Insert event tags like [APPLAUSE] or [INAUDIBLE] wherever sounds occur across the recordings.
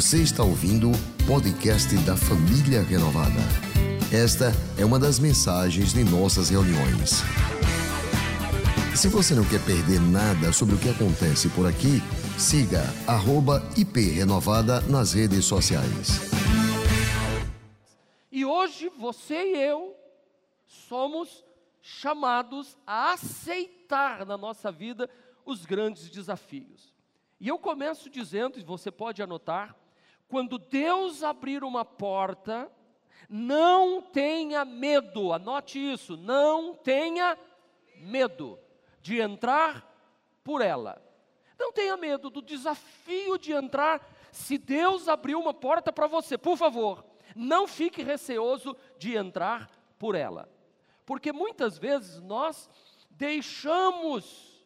Você está ouvindo o podcast da Família Renovada. Esta é uma das mensagens de nossas reuniões. Se você não quer perder nada sobre o que acontece por aqui, siga @iprenovada nas redes sociais. E hoje você e eu somos chamados a aceitar na nossa vida os grandes desafios. E eu começo dizendo, e você pode anotar, quando Deus abrir uma porta, não tenha medo, anote isso, não tenha medo de entrar por ela. Não tenha medo do desafio de entrar. Se Deus abriu uma porta para você, por favor, não fique receoso de entrar por ela. Porque muitas vezes nós deixamos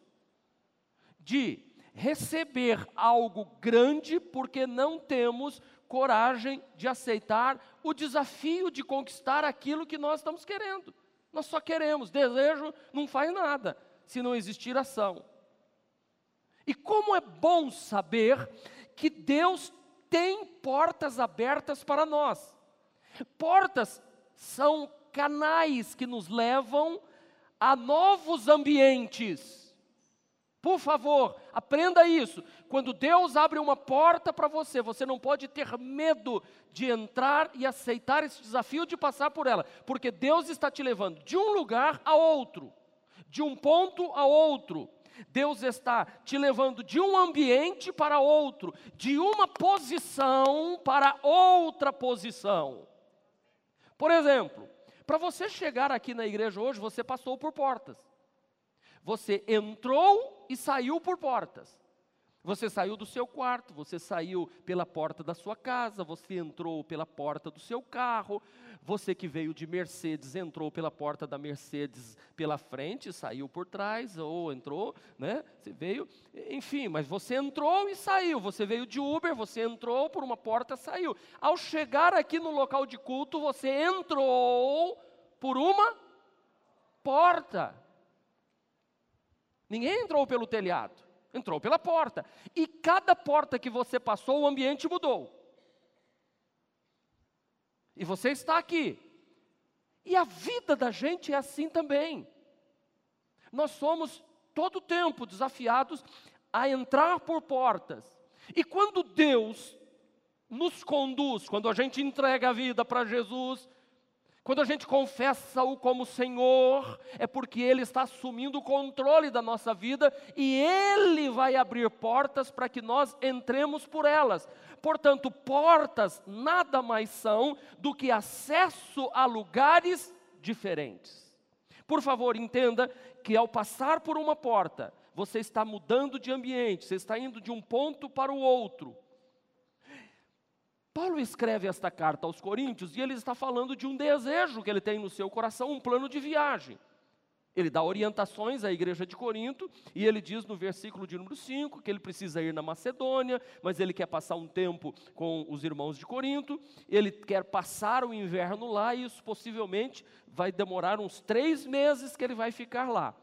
de receber algo grande porque não temos coragem de aceitar o desafio de conquistar aquilo que nós estamos querendo. Nós só queremos, desejo não faz nada se não existir ação. E como é bom saber que Deus tem portas abertas para nós. Portas são canais que nos levam a novos ambientes por favor, aprenda isso. Quando Deus abre uma porta para você, você não pode ter medo de entrar e aceitar esse desafio de passar por ela, porque Deus está te levando de um lugar a outro, de um ponto a outro. Deus está te levando de um ambiente para outro, de uma posição para outra posição. Por exemplo, para você chegar aqui na igreja hoje, você passou por portas. Você entrou e saiu por portas. Você saiu do seu quarto, você saiu pela porta da sua casa, você entrou pela porta do seu carro, você que veio de Mercedes entrou pela porta da Mercedes pela frente, saiu por trás, ou entrou, né? Você veio, enfim, mas você entrou e saiu. Você veio de Uber, você entrou por uma porta, saiu. Ao chegar aqui no local de culto, você entrou por uma porta. Ninguém entrou pelo telhado, entrou pela porta. E cada porta que você passou, o ambiente mudou. E você está aqui. E a vida da gente é assim também. Nós somos todo tempo desafiados a entrar por portas. E quando Deus nos conduz, quando a gente entrega a vida para Jesus, quando a gente confessa-o como Senhor, é porque Ele está assumindo o controle da nossa vida e Ele vai abrir portas para que nós entremos por elas. Portanto, portas nada mais são do que acesso a lugares diferentes. Por favor, entenda que ao passar por uma porta, você está mudando de ambiente, você está indo de um ponto para o outro. Paulo escreve esta carta aos Coríntios e ele está falando de um desejo que ele tem no seu coração, um plano de viagem. Ele dá orientações à igreja de Corinto e ele diz no versículo de número 5 que ele precisa ir na Macedônia, mas ele quer passar um tempo com os irmãos de Corinto, ele quer passar o inverno lá e isso possivelmente vai demorar uns três meses que ele vai ficar lá.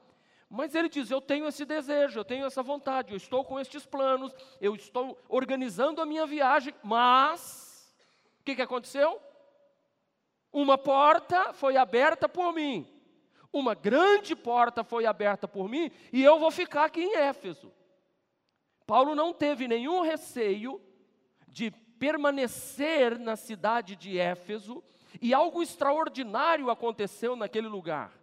Mas ele diz: Eu tenho esse desejo, eu tenho essa vontade, eu estou com estes planos, eu estou organizando a minha viagem, mas o que, que aconteceu? Uma porta foi aberta por mim, uma grande porta foi aberta por mim, e eu vou ficar aqui em Éfeso. Paulo não teve nenhum receio de permanecer na cidade de Éfeso, e algo extraordinário aconteceu naquele lugar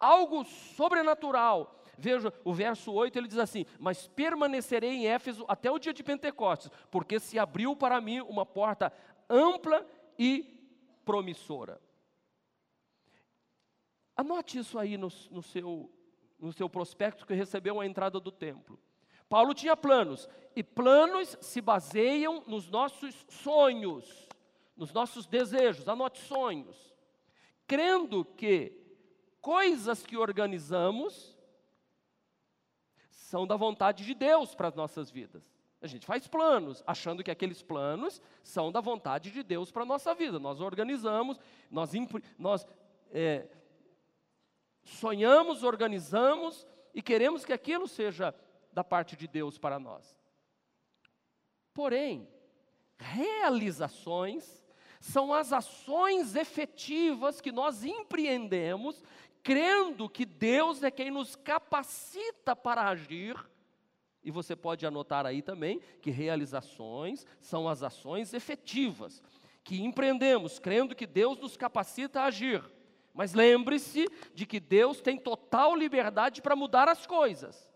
algo sobrenatural. Veja, o verso 8 ele diz assim: Mas permanecerei em Éfeso até o dia de Pentecostes, porque se abriu para mim uma porta ampla e promissora. Anote isso aí no, no, seu, no seu prospecto que recebeu a entrada do templo. Paulo tinha planos, e planos se baseiam nos nossos sonhos, nos nossos desejos. Anote sonhos. Crendo que coisas que organizamos são da vontade de Deus para as nossas vidas. A gente faz planos, achando que aqueles planos são da vontade de Deus para a nossa vida. Nós organizamos, nós, nós é, sonhamos, organizamos e queremos que aquilo seja da parte de Deus para nós. Porém, Realizações são as ações efetivas que nós empreendemos, crendo que Deus é quem nos capacita para agir. E você pode anotar aí também que realizações são as ações efetivas que empreendemos, crendo que Deus nos capacita a agir. Mas lembre-se de que Deus tem total liberdade para mudar as coisas.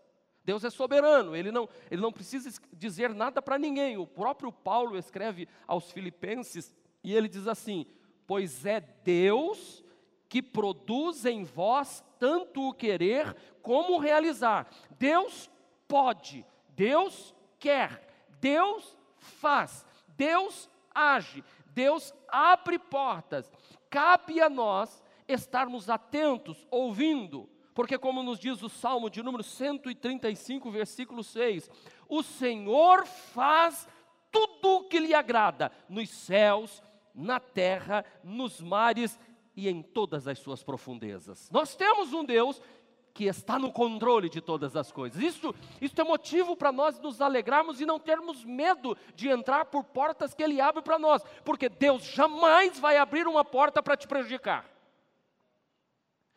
Deus é soberano, ele não, ele não precisa dizer nada para ninguém. O próprio Paulo escreve aos Filipenses e ele diz assim: Pois é Deus que produz em vós tanto o querer como o realizar. Deus pode, Deus quer, Deus faz, Deus age, Deus abre portas. Cabe a nós estarmos atentos, ouvindo, porque, como nos diz o Salmo de número 135, versículo 6, o Senhor faz tudo o que lhe agrada, nos céus, na terra, nos mares e em todas as suas profundezas. Nós temos um Deus que está no controle de todas as coisas. Isso, isso é motivo para nós nos alegrarmos e não termos medo de entrar por portas que Ele abre para nós, porque Deus jamais vai abrir uma porta para te prejudicar.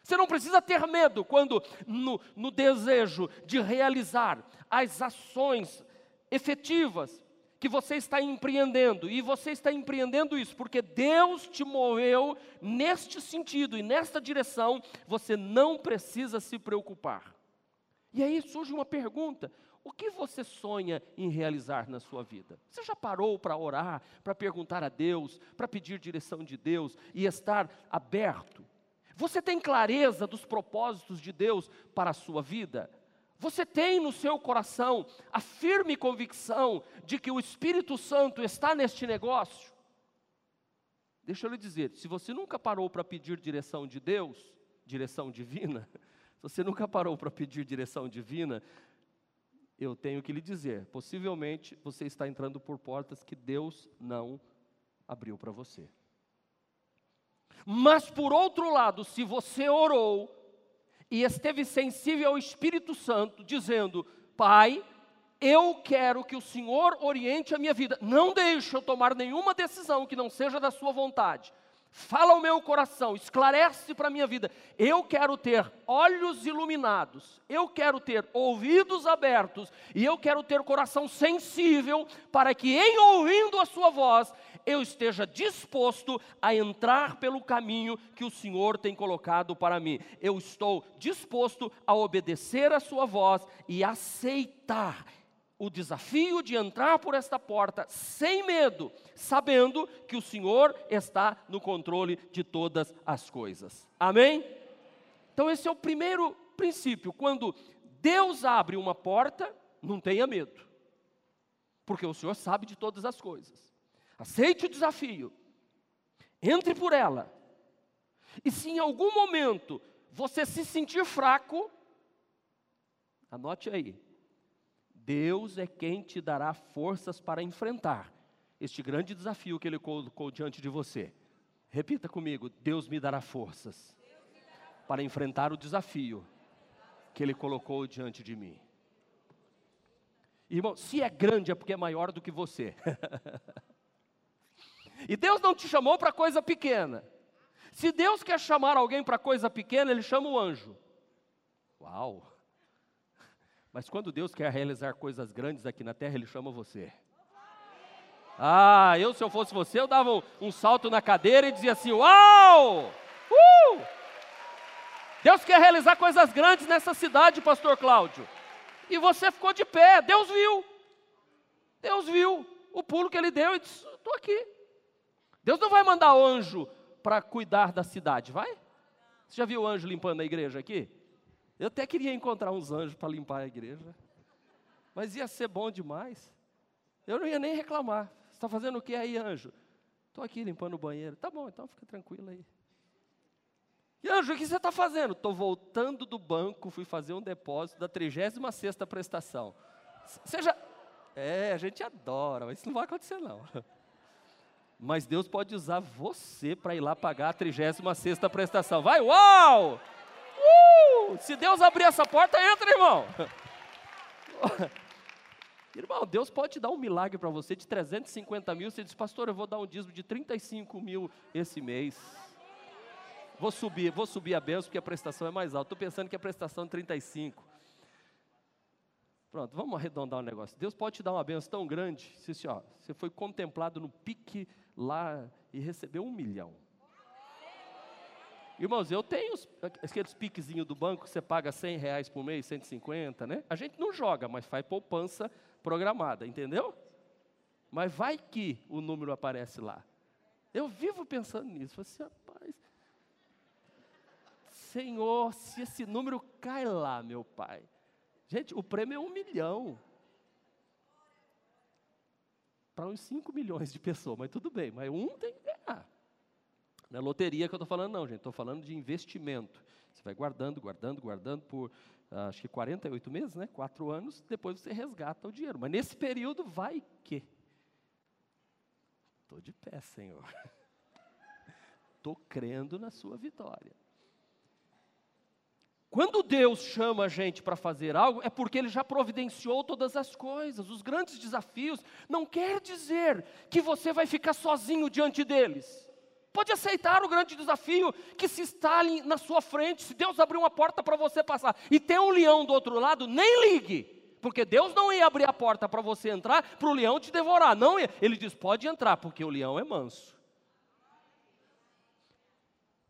Você não precisa ter medo quando, no, no desejo de realizar as ações efetivas que você está empreendendo, e você está empreendendo isso porque Deus te moveu neste sentido e nesta direção, você não precisa se preocupar. E aí surge uma pergunta: o que você sonha em realizar na sua vida? Você já parou para orar, para perguntar a Deus, para pedir direção de Deus e estar aberto você tem clareza dos propósitos de Deus para a sua vida? Você tem no seu coração a firme convicção de que o Espírito Santo está neste negócio? Deixa eu lhe dizer, se você nunca parou para pedir direção de Deus, direção divina, [LAUGHS] se você nunca parou para pedir direção divina, eu tenho que lhe dizer, possivelmente você está entrando por portas que Deus não abriu para você. Mas por outro lado, se você orou e esteve sensível ao Espírito Santo, dizendo: Pai, eu quero que o Senhor oriente a minha vida, não deixe eu tomar nenhuma decisão que não seja da Sua vontade. Fala ao meu coração, esclarece para a minha vida. Eu quero ter olhos iluminados, eu quero ter ouvidos abertos e eu quero ter coração sensível para que, em ouvindo a Sua voz, eu esteja disposto a entrar pelo caminho que o Senhor tem colocado para mim. Eu estou disposto a obedecer a Sua voz e aceitar o desafio de entrar por esta porta sem medo, sabendo que o Senhor está no controle de todas as coisas. Amém? Então, esse é o primeiro princípio. Quando Deus abre uma porta, não tenha medo, porque o Senhor sabe de todas as coisas. Aceite o desafio, entre por ela, e se em algum momento você se sentir fraco, anote aí, Deus é quem te dará forças para enfrentar este grande desafio que Ele colocou diante de você. Repita comigo: Deus me dará forças para enfrentar o desafio que Ele colocou diante de mim. Irmão, se é grande é porque é maior do que você. [LAUGHS] e Deus não te chamou para coisa pequena. Se Deus quer chamar alguém para coisa pequena, Ele chama o anjo. Uau! Mas quando Deus quer realizar coisas grandes aqui na terra, Ele chama você. Ah, eu se eu fosse você, eu dava um, um salto na cadeira e dizia assim: Uau! Uh! Deus quer realizar coisas grandes nessa cidade, Pastor Cláudio. E você ficou de pé, Deus viu. Deus viu o pulo que ele deu e disse: Estou aqui. Deus não vai mandar anjo para cuidar da cidade, vai? Você já viu anjo limpando a igreja aqui? Eu até queria encontrar uns anjos para limpar a igreja, mas ia ser bom demais. Eu não ia nem reclamar. Você está fazendo o que aí, anjo? Estou aqui limpando o banheiro. Tá bom, então fica tranquilo aí. E anjo, o que você está fazendo? Estou voltando do banco, fui fazer um depósito da 36 prestação. Seja. É, a gente adora, mas isso não vai acontecer não. [LAUGHS] Mas Deus pode usar você para ir lá pagar a 36 prestação. Vai, uau! Uh! Se Deus abrir essa porta, entra, irmão. [LAUGHS] Irmão, Deus pode te dar um milagre para você de 350 mil. Você diz, pastor, eu vou dar um dízimo de 35 mil esse mês. Vou subir, vou subir a benção porque a prestação é mais alta. Estou pensando que a prestação é 35. Pronto, vamos arredondar o um negócio. Deus pode te dar uma benção tão grande. Se, assim, ó, você foi contemplado no pique lá e recebeu um milhão. Irmãos, eu tenho aqueles piquezinhos do banco que você paga 100 reais por mês, 150, né? A gente não joga, mas faz poupança programada, entendeu? Mas vai que o número aparece lá. Eu vivo pensando nisso. Assim, rapaz, Senhor, se esse número cai lá, meu pai. Gente, o prêmio é um milhão. Para uns 5 milhões de pessoas, mas tudo bem, mas um tem que ganhar. Não é loteria que eu estou falando, não, gente. Estou falando de investimento. Você vai guardando, guardando, guardando por uh, acho que 48 meses, né? Quatro anos, depois você resgata o dinheiro. Mas nesse período vai que. Estou de pé, Senhor. [LAUGHS] Estou crendo na sua vitória. Quando Deus chama a gente para fazer algo, é porque Ele já providenciou todas as coisas, os grandes desafios. Não quer dizer que você vai ficar sozinho diante deles. Pode aceitar o grande desafio que se instale na sua frente. Se Deus abrir uma porta para você passar e tem um leão do outro lado, nem ligue. Porque Deus não ia abrir a porta para você entrar, para o leão te devorar. Não, ele diz: pode entrar, porque o leão é manso.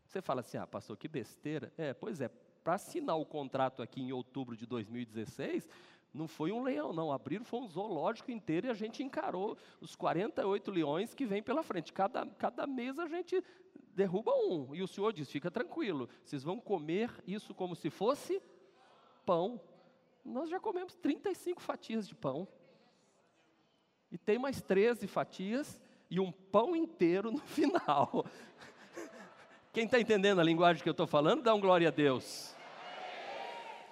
Você fala assim, ah, pastor, que besteira. É, pois é, para assinar o contrato aqui em outubro de 2016, não foi um leão, não. Abriram foi um zoológico inteiro e a gente encarou os 48 leões que vêm pela frente. Cada, cada mês a gente derruba um. E o Senhor diz: fica tranquilo, vocês vão comer isso como se fosse pão. Nós já comemos 35 fatias de pão. E tem mais 13 fatias e um pão inteiro no [LAUGHS] final. Quem está entendendo a linguagem que eu estou falando, dá um glória a Deus.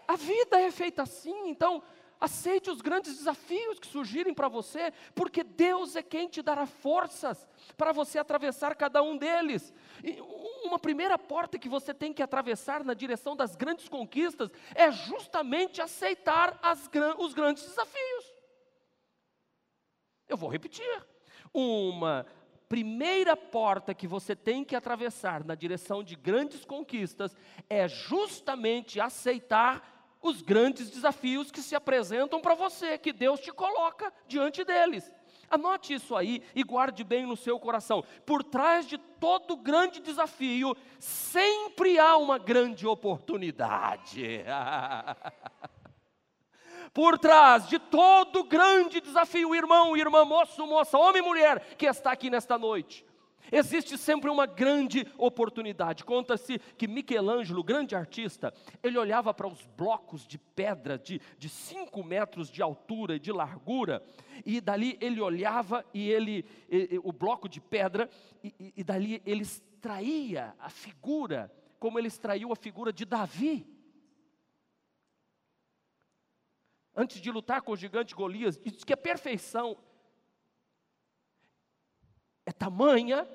A vida é feita assim, então Aceite os grandes desafios que surgirem para você, porque Deus é quem te dará forças para você atravessar cada um deles. E uma primeira porta que você tem que atravessar na direção das grandes conquistas é justamente aceitar as, os grandes desafios. Eu vou repetir. Uma primeira porta que você tem que atravessar na direção de grandes conquistas é justamente aceitar os grandes desafios que se apresentam para você, que Deus te coloca diante deles. Anote isso aí e guarde bem no seu coração. Por trás de todo grande desafio, sempre há uma grande oportunidade. [LAUGHS] Por trás de todo grande desafio, irmão, irmã, moço, moça, homem e mulher que está aqui nesta noite, Existe sempre uma grande oportunidade. Conta-se que Michelangelo, grande artista, ele olhava para os blocos de pedra de 5 metros de altura e de largura, e dali ele olhava e ele, e, o bloco de pedra, e, e dali ele extraía a figura, como ele extraiu a figura de Davi. Antes de lutar com o gigante Golias, diz que a perfeição é tamanha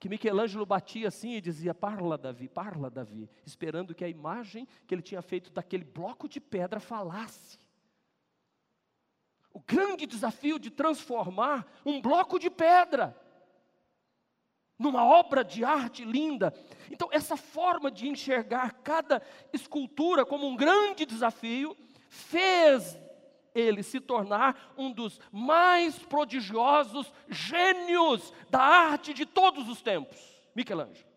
que Michelangelo batia assim e dizia: Parla, Davi, parla, Davi, esperando que a imagem que ele tinha feito daquele bloco de pedra falasse. O grande desafio de transformar um bloco de pedra numa obra de arte linda. Então, essa forma de enxergar cada escultura como um grande desafio fez ele se tornar um dos mais prodigiosos gênios da arte de todos os tempos, Michelangelo.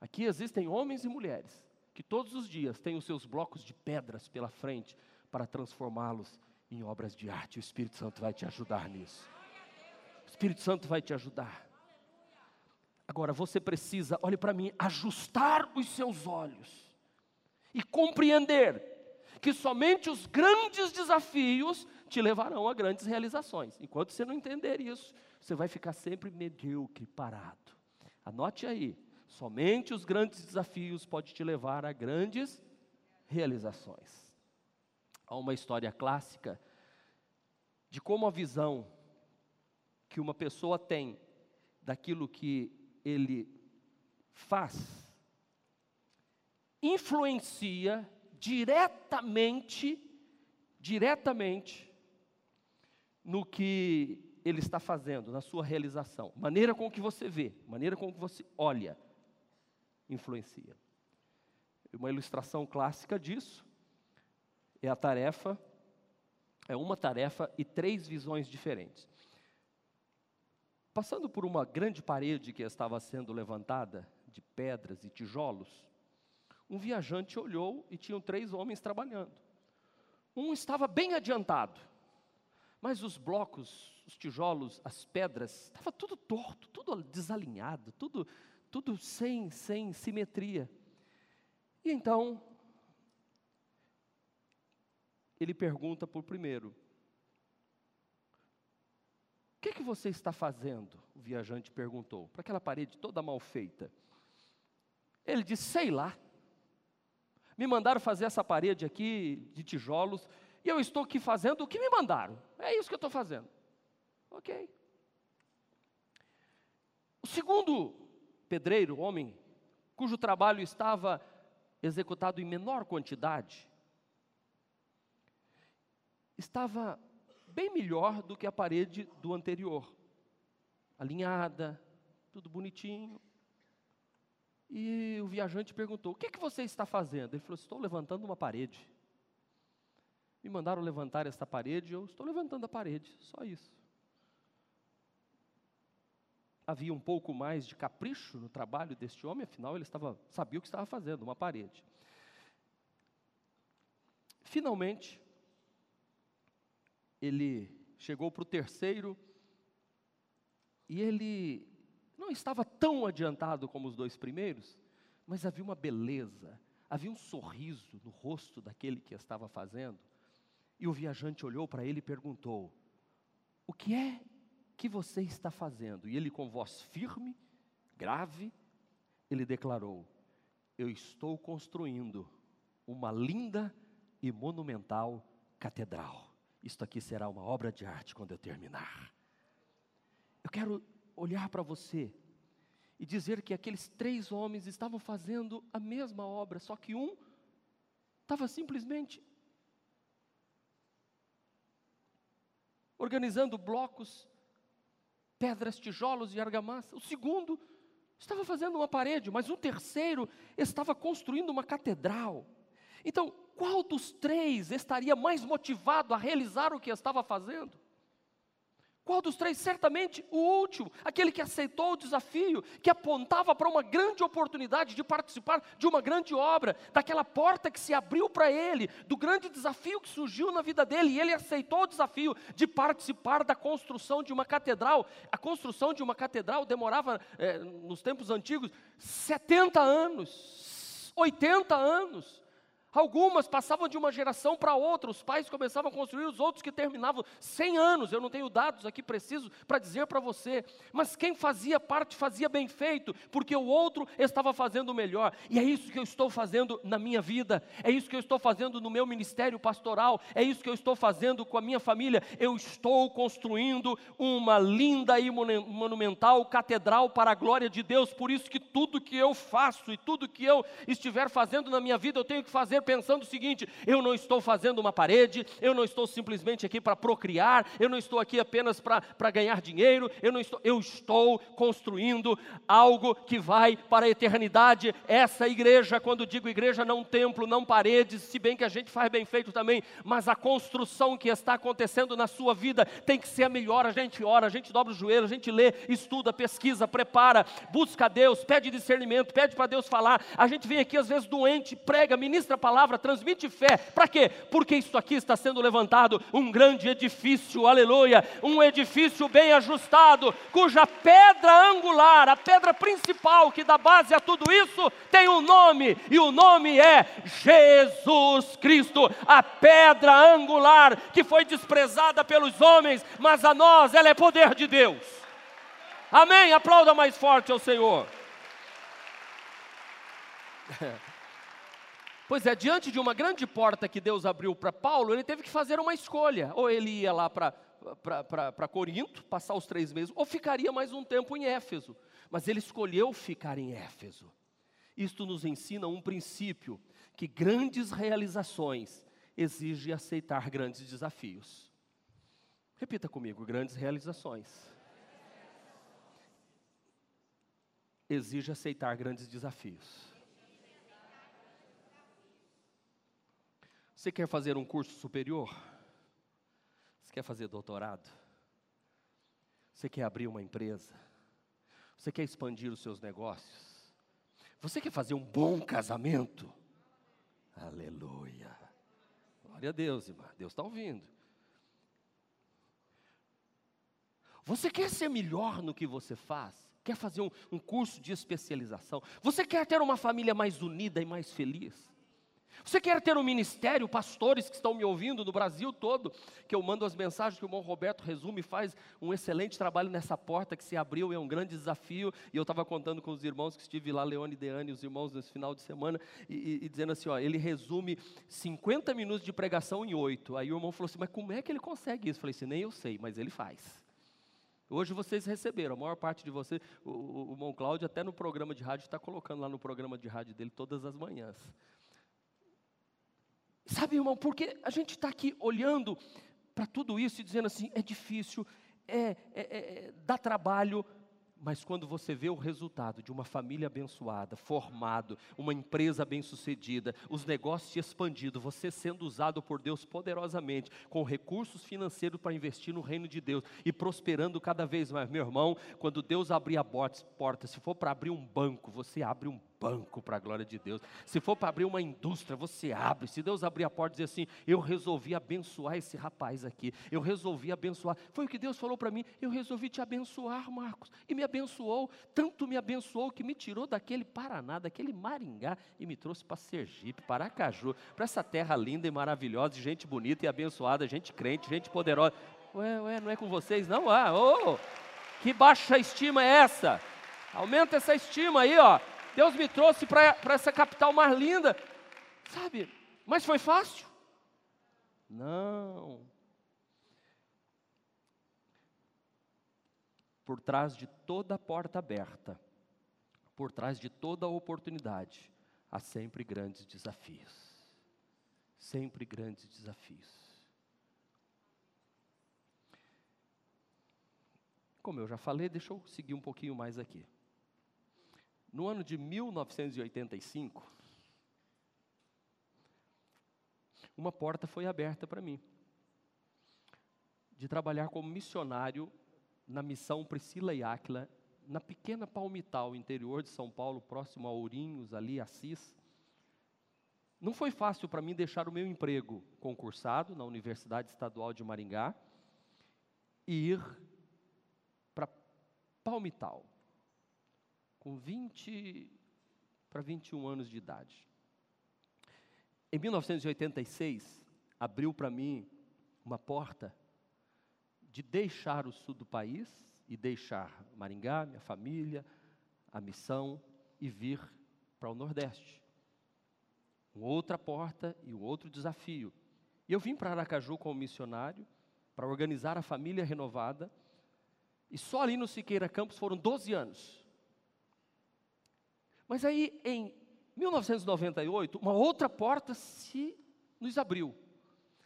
Aqui existem homens e mulheres que todos os dias têm os seus blocos de pedras pela frente para transformá-los em obras de arte. O Espírito Santo vai te ajudar nisso. O Espírito Santo vai te ajudar. Agora você precisa, olhe para mim, ajustar os seus olhos e compreender que somente os grandes desafios te levarão a grandes realizações. Enquanto você não entender isso, você vai ficar sempre medíocre, parado. Anote aí, somente os grandes desafios podem te levar a grandes realizações. Há uma história clássica de como a visão que uma pessoa tem daquilo que ele faz influencia diretamente diretamente no que ele está fazendo, na sua realização. Maneira com que você vê, maneira com que você olha, influencia. Uma ilustração clássica disso é a tarefa, é uma tarefa e três visões diferentes. Passando por uma grande parede que estava sendo levantada, de pedras e tijolos, um viajante olhou e tinham três homens trabalhando. Um estava bem adiantado, mas os blocos, os tijolos, as pedras, estava tudo torto, tudo desalinhado, tudo, tudo sem, sem simetria. E então, ele pergunta o primeiro: O que, que você está fazendo? O viajante perguntou, para aquela parede toda mal feita. Ele disse: Sei lá. Me mandaram fazer essa parede aqui de tijolos e eu estou aqui fazendo o que me mandaram. É isso que eu estou fazendo. Ok. O segundo pedreiro, homem, cujo trabalho estava executado em menor quantidade, estava bem melhor do que a parede do anterior. Alinhada, tudo bonitinho. E o viajante perguntou: O que, é que você está fazendo? Ele falou: Estou levantando uma parede. Me mandaram levantar esta parede, eu estou levantando a parede, só isso. Havia um pouco mais de capricho no trabalho deste homem, afinal ele estava, sabia o que estava fazendo, uma parede. Finalmente, ele chegou para o terceiro e ele não estava tão adiantado como os dois primeiros, mas havia uma beleza, havia um sorriso no rosto daquele que estava fazendo e o viajante olhou para ele e perguntou: O que é que você está fazendo? E ele, com voz firme, grave, ele declarou: Eu estou construindo uma linda e monumental catedral. Isto aqui será uma obra de arte quando eu terminar. Eu quero olhar para você e dizer que aqueles três homens estavam fazendo a mesma obra, só que um estava simplesmente organizando blocos, pedras, tijolos e argamassa. O segundo estava fazendo uma parede, mas o terceiro estava construindo uma catedral. Então, qual dos três estaria mais motivado a realizar o que estava fazendo? Qual dos três? Certamente o último, aquele que aceitou o desafio, que apontava para uma grande oportunidade de participar de uma grande obra, daquela porta que se abriu para ele, do grande desafio que surgiu na vida dele, e ele aceitou o desafio de participar da construção de uma catedral. A construção de uma catedral demorava, é, nos tempos antigos, 70 anos, 80 anos. Algumas passavam de uma geração para outra, os pais começavam a construir, os outros que terminavam 100 anos. Eu não tenho dados aqui precisos para dizer para você, mas quem fazia parte fazia bem feito, porque o outro estava fazendo melhor. E é isso que eu estou fazendo na minha vida, é isso que eu estou fazendo no meu ministério pastoral, é isso que eu estou fazendo com a minha família. Eu estou construindo uma linda e monumental catedral para a glória de Deus. Por isso que tudo que eu faço e tudo que eu estiver fazendo na minha vida, eu tenho que fazer pensando o seguinte: eu não estou fazendo uma parede, eu não estou simplesmente aqui para procriar, eu não estou aqui apenas para ganhar dinheiro, eu não estou, eu estou construindo algo que vai para a eternidade. Essa igreja, quando digo igreja, não templo, não paredes, se bem que a gente faz bem feito também, mas a construção que está acontecendo na sua vida tem que ser a melhor. A gente ora, a gente dobra o joelho, a gente lê, estuda, pesquisa, prepara, busca a Deus, pede discernimento, pede para Deus falar. A gente vem aqui às vezes doente, prega, ministra a palavra palavra, transmite fé. Para quê? Porque isso aqui está sendo levantado um grande edifício, aleluia, um edifício bem ajustado, cuja pedra angular, a pedra principal que dá base a tudo isso, tem um nome, e o nome é Jesus Cristo, a pedra angular que foi desprezada pelos homens, mas a nós ela é poder de Deus. Amém? Aplauda mais forte ao Senhor. [LAUGHS] Pois é, diante de uma grande porta que Deus abriu para Paulo, ele teve que fazer uma escolha. Ou ele ia lá para Corinto, passar os três meses, ou ficaria mais um tempo em Éfeso. Mas ele escolheu ficar em Éfeso. Isto nos ensina um princípio: que grandes realizações exige aceitar grandes desafios. Repita comigo: grandes realizações. Exige aceitar grandes desafios. Você quer fazer um curso superior? Você quer fazer doutorado? Você quer abrir uma empresa? Você quer expandir os seus negócios? Você quer fazer um bom casamento? Aleluia. Glória a Deus, irmã. Deus está ouvindo. Você quer ser melhor no que você faz? Quer fazer um, um curso de especialização? Você quer ter uma família mais unida e mais feliz? Você quer ter um ministério, pastores que estão me ouvindo no Brasil todo, que eu mando as mensagens que o irmão Roberto resume, faz um excelente trabalho nessa porta que se abriu, é um grande desafio. E eu estava contando com os irmãos que estive lá, Leone e Deane, os irmãos nesse final de semana, e, e, e, dizendo assim: ó, ele resume 50 minutos de pregação em oito. Aí o irmão falou assim: mas como é que ele consegue isso? Eu falei assim: nem eu sei, mas ele faz. Hoje vocês receberam, a maior parte de vocês, o, o, o irmão Cláudio até no programa de rádio está colocando lá no programa de rádio dele todas as manhãs. Sabe, irmão, porque a gente está aqui olhando para tudo isso e dizendo assim: é difícil, é, é, é, é, dá trabalho, mas quando você vê o resultado de uma família abençoada, formado, uma empresa bem-sucedida, os negócios se expandindo, você sendo usado por Deus poderosamente, com recursos financeiros para investir no reino de Deus e prosperando cada vez mais, meu irmão, quando Deus abrir a porta, se for para abrir um banco, você abre um banco para a glória de Deus. Se for para abrir uma indústria, você abre. Se Deus abrir a porta e dizer assim: Eu resolvi abençoar esse rapaz aqui, eu resolvi abençoar. Foi o que Deus falou para mim: Eu resolvi te abençoar, Marcos. E me abençoou, tanto me abençoou que me tirou daquele Paraná, daquele Maringá e me trouxe para Sergipe, para Aracaju, para essa terra linda e maravilhosa, gente bonita e abençoada, gente crente, gente poderosa. Ué, ué, não é com vocês, não? Ah, oh, que baixa estima é essa? Aumenta essa estima aí, ó. Deus me trouxe para essa capital mais linda, sabe? Mas foi fácil? Não. Por trás de toda porta aberta, por trás de toda oportunidade, há sempre grandes desafios. Sempre grandes desafios. Como eu já falei, deixa eu seguir um pouquinho mais aqui. No ano de 1985, uma porta foi aberta para mim, de trabalhar como missionário na missão Priscila e Áquila, na pequena Palmital, interior de São Paulo, próximo a Ourinhos, ali, Assis. Não foi fácil para mim deixar o meu emprego concursado na Universidade Estadual de Maringá e ir para Palmital com 20 para 21 anos de idade. Em 1986, abriu para mim uma porta de deixar o sul do país e deixar Maringá, minha família, a missão e vir para o Nordeste. Uma outra porta e um outro desafio. E eu vim para Aracaju como missionário para organizar a família renovada. E só ali no Siqueira Campos foram 12 anos mas aí, em 1998, uma outra porta se nos abriu,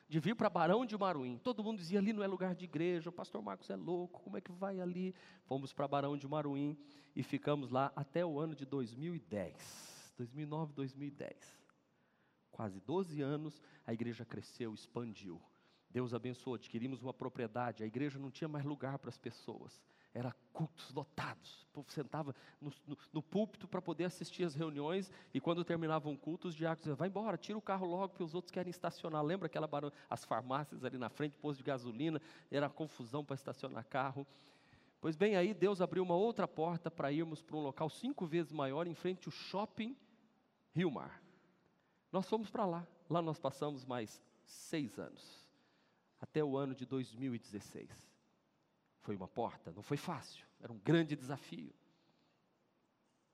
de vir para Barão de Maruim. Todo mundo dizia, ali não é lugar de igreja, o pastor Marcos é louco, como é que vai ali? Fomos para Barão de Maruim e ficamos lá até o ano de 2010. 2009, 2010. Quase 12 anos, a igreja cresceu, expandiu. Deus abençoou, adquirimos uma propriedade, a igreja não tinha mais lugar para as pessoas era cultos lotados. O povo sentava no, no, no púlpito para poder assistir às reuniões e quando terminavam um culto, os diáconos diziam, vai embora, tira o carro logo, porque os outros querem estacionar. Lembra aquela barulho, as farmácias ali na frente, posto de gasolina, era confusão para estacionar carro. Pois bem, aí Deus abriu uma outra porta para irmos para um local cinco vezes maior, em frente ao shopping Rio Mar. Nós fomos para lá. Lá nós passamos mais seis anos, até o ano de 2016. Foi uma porta, não foi fácil, era um grande desafio.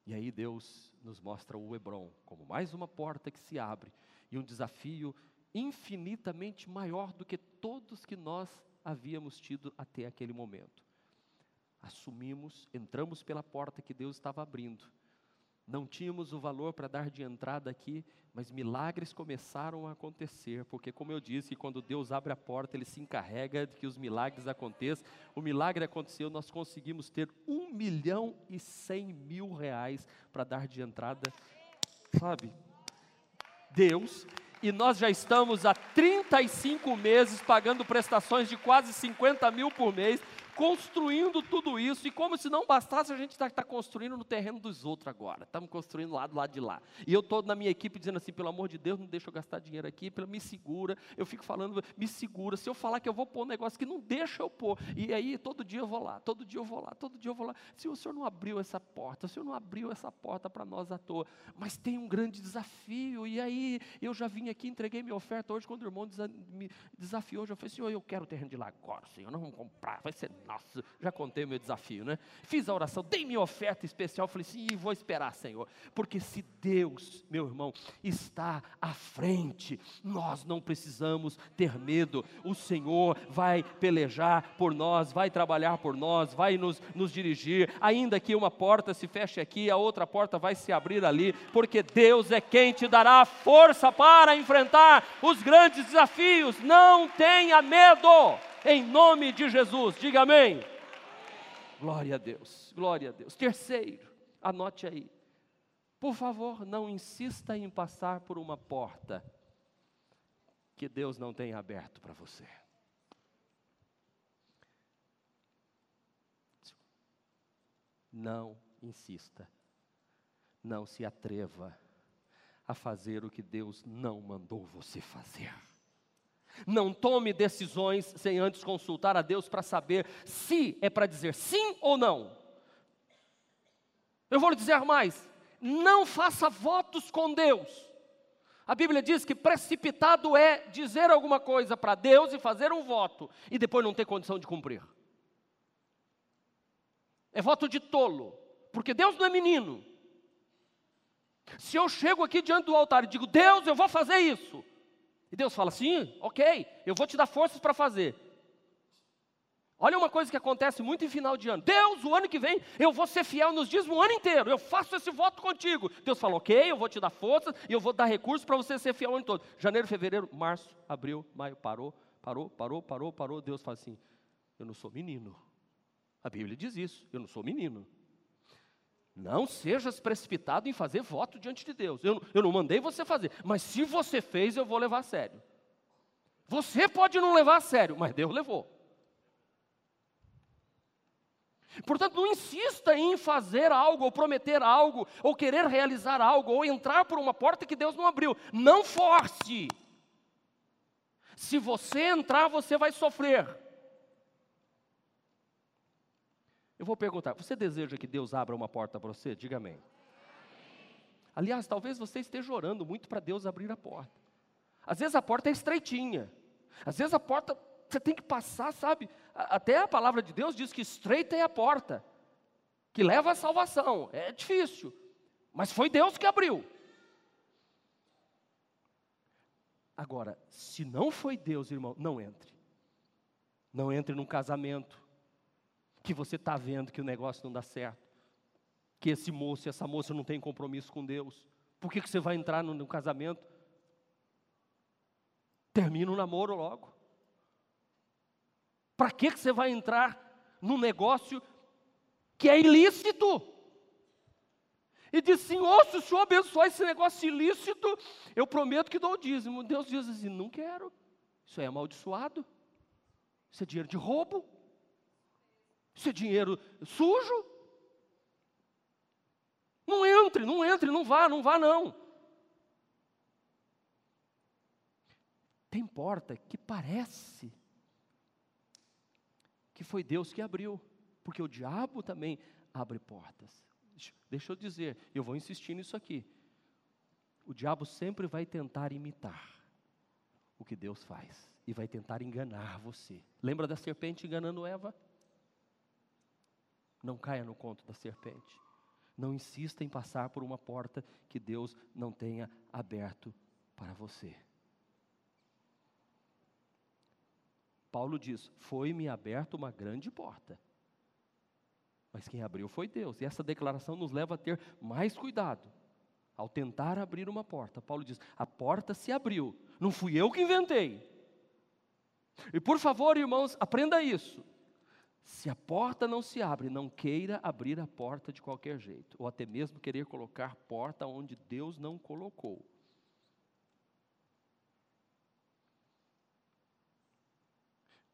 E aí Deus nos mostra o Hebron como mais uma porta que se abre e um desafio infinitamente maior do que todos que nós havíamos tido até aquele momento. Assumimos, entramos pela porta que Deus estava abrindo Não tínhamos o valor para dar de entrada aqui, mas milagres começaram a acontecer, porque, como eu disse, quando Deus abre a porta, Ele se encarrega de que os milagres aconteçam. O milagre aconteceu, nós conseguimos ter um milhão e cem mil reais para dar de entrada, sabe? Deus, e nós já estamos há 35 meses pagando prestações de quase 50 mil por mês construindo tudo isso, e como se não bastasse, a gente está tá construindo no terreno dos outros agora. Estamos construindo lá do lado de lá. E eu estou na minha equipe dizendo assim: pelo amor de Deus, não deixa eu gastar dinheiro aqui, pelo, me segura. Eu fico falando, me segura. Se eu falar que eu vou pôr um negócio que não deixa eu pôr. E aí, todo dia eu vou lá, todo dia eu vou lá, todo dia eu vou lá. Se o senhor não abriu essa porta, o senhor não abriu essa porta para nós à toa. Mas tem um grande desafio. E aí, eu já vim aqui, entreguei minha oferta hoje, quando o irmão me desafiou, já falei: Senhor, eu quero o terreno de lá agora, Senhor, nós vamos comprar, vai ser nossa, já contei o meu desafio, né? Fiz a oração, dei minha oferta especial, falei assim, vou esperar, Senhor, porque se Deus, meu irmão, está à frente, nós não precisamos ter medo, o Senhor vai pelejar por nós, vai trabalhar por nós, vai nos, nos dirigir, ainda que uma porta se feche aqui, a outra porta vai se abrir ali, porque Deus é quem te dará força para enfrentar os grandes desafios, não tenha medo em nome de Jesus. Diga amém. Glória a Deus, glória a Deus. Terceiro, anote aí. Por favor, não insista em passar por uma porta que Deus não tenha aberto para você. Não insista, não se atreva a fazer o que Deus não mandou você fazer. Não tome decisões sem antes consultar a Deus para saber se é para dizer sim ou não. Eu vou lhe dizer mais: não faça votos com Deus. A Bíblia diz que precipitado é dizer alguma coisa para Deus e fazer um voto e depois não ter condição de cumprir. É voto de tolo, porque Deus não é menino. Se eu chego aqui diante do altar e digo, Deus, eu vou fazer isso, e Deus fala: sim, ok, eu vou te dar forças para fazer. Olha uma coisa que acontece muito em final de ano. Deus, o ano que vem, eu vou ser fiel nos dias o ano inteiro. Eu faço esse voto contigo. Deus fala, ok, eu vou te dar forças e eu vou dar recursos para você ser fiel o ano todo. Janeiro, fevereiro, março, abril, maio, parou, parou, parou, parou, parou. Deus fala assim: eu não sou menino. A Bíblia diz isso, eu não sou menino. Não sejas precipitado em fazer voto diante de Deus. Eu, eu não mandei você fazer, mas se você fez, eu vou levar a sério. Você pode não levar a sério, mas Deus levou. Portanto, não insista em fazer algo, ou prometer algo, ou querer realizar algo, ou entrar por uma porta que Deus não abriu. Não force. Se você entrar, você vai sofrer. Eu vou perguntar: você deseja que Deus abra uma porta para você? Diga amém. Aliás, talvez você esteja orando muito para Deus abrir a porta. Às vezes a porta é estreitinha. Às vezes a porta você tem que passar, sabe? Até a palavra de Deus diz que estreita é a porta que leva à salvação. É difícil, mas foi Deus que abriu. Agora, se não foi Deus, irmão, não entre. Não entre num casamento que você está vendo que o negócio não dá certo, que esse moço e essa moça não tem compromisso com Deus, por que, que você vai entrar no, no casamento? Termina o namoro logo. Para que, que você vai entrar num negócio que é ilícito? E diz, Senhor, se o Senhor abençoar esse negócio ilícito, eu prometo que dou o dízimo. Deus diz assim, não quero. Isso é amaldiçoado. Isso é dinheiro de roubo. Isso é dinheiro sujo. Não entre, não entre, não vá, não vá não. Tem porta que parece que foi Deus que abriu, porque o diabo também abre portas. Deixa eu dizer, eu vou insistir nisso aqui. O diabo sempre vai tentar imitar o que Deus faz e vai tentar enganar você. Lembra da serpente enganando Eva? Não caia no conto da serpente. Não insista em passar por uma porta que Deus não tenha aberto para você. Paulo diz: Foi-me aberta uma grande porta. Mas quem abriu foi Deus. E essa declaração nos leva a ter mais cuidado ao tentar abrir uma porta. Paulo diz: a porta se abriu, não fui eu que inventei. E por favor, irmãos, aprenda isso. Se a porta não se abre, não queira abrir a porta de qualquer jeito, ou até mesmo querer colocar porta onde Deus não colocou.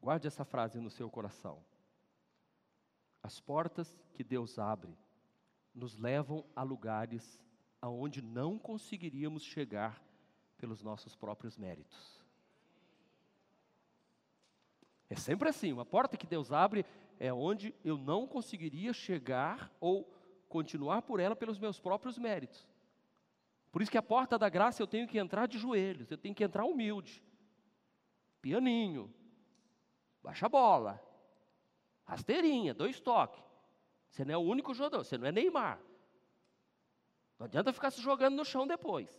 Guarde essa frase no seu coração. As portas que Deus abre nos levam a lugares aonde não conseguiríamos chegar pelos nossos próprios méritos. É sempre assim, uma porta que Deus abre é onde eu não conseguiria chegar ou continuar por ela pelos meus próprios méritos. Por isso que a porta da graça eu tenho que entrar de joelhos, eu tenho que entrar humilde, pianinho, baixa bola, rasteirinha, dois toques. Você não é o único jogador, você não é Neymar. Não adianta ficar se jogando no chão depois.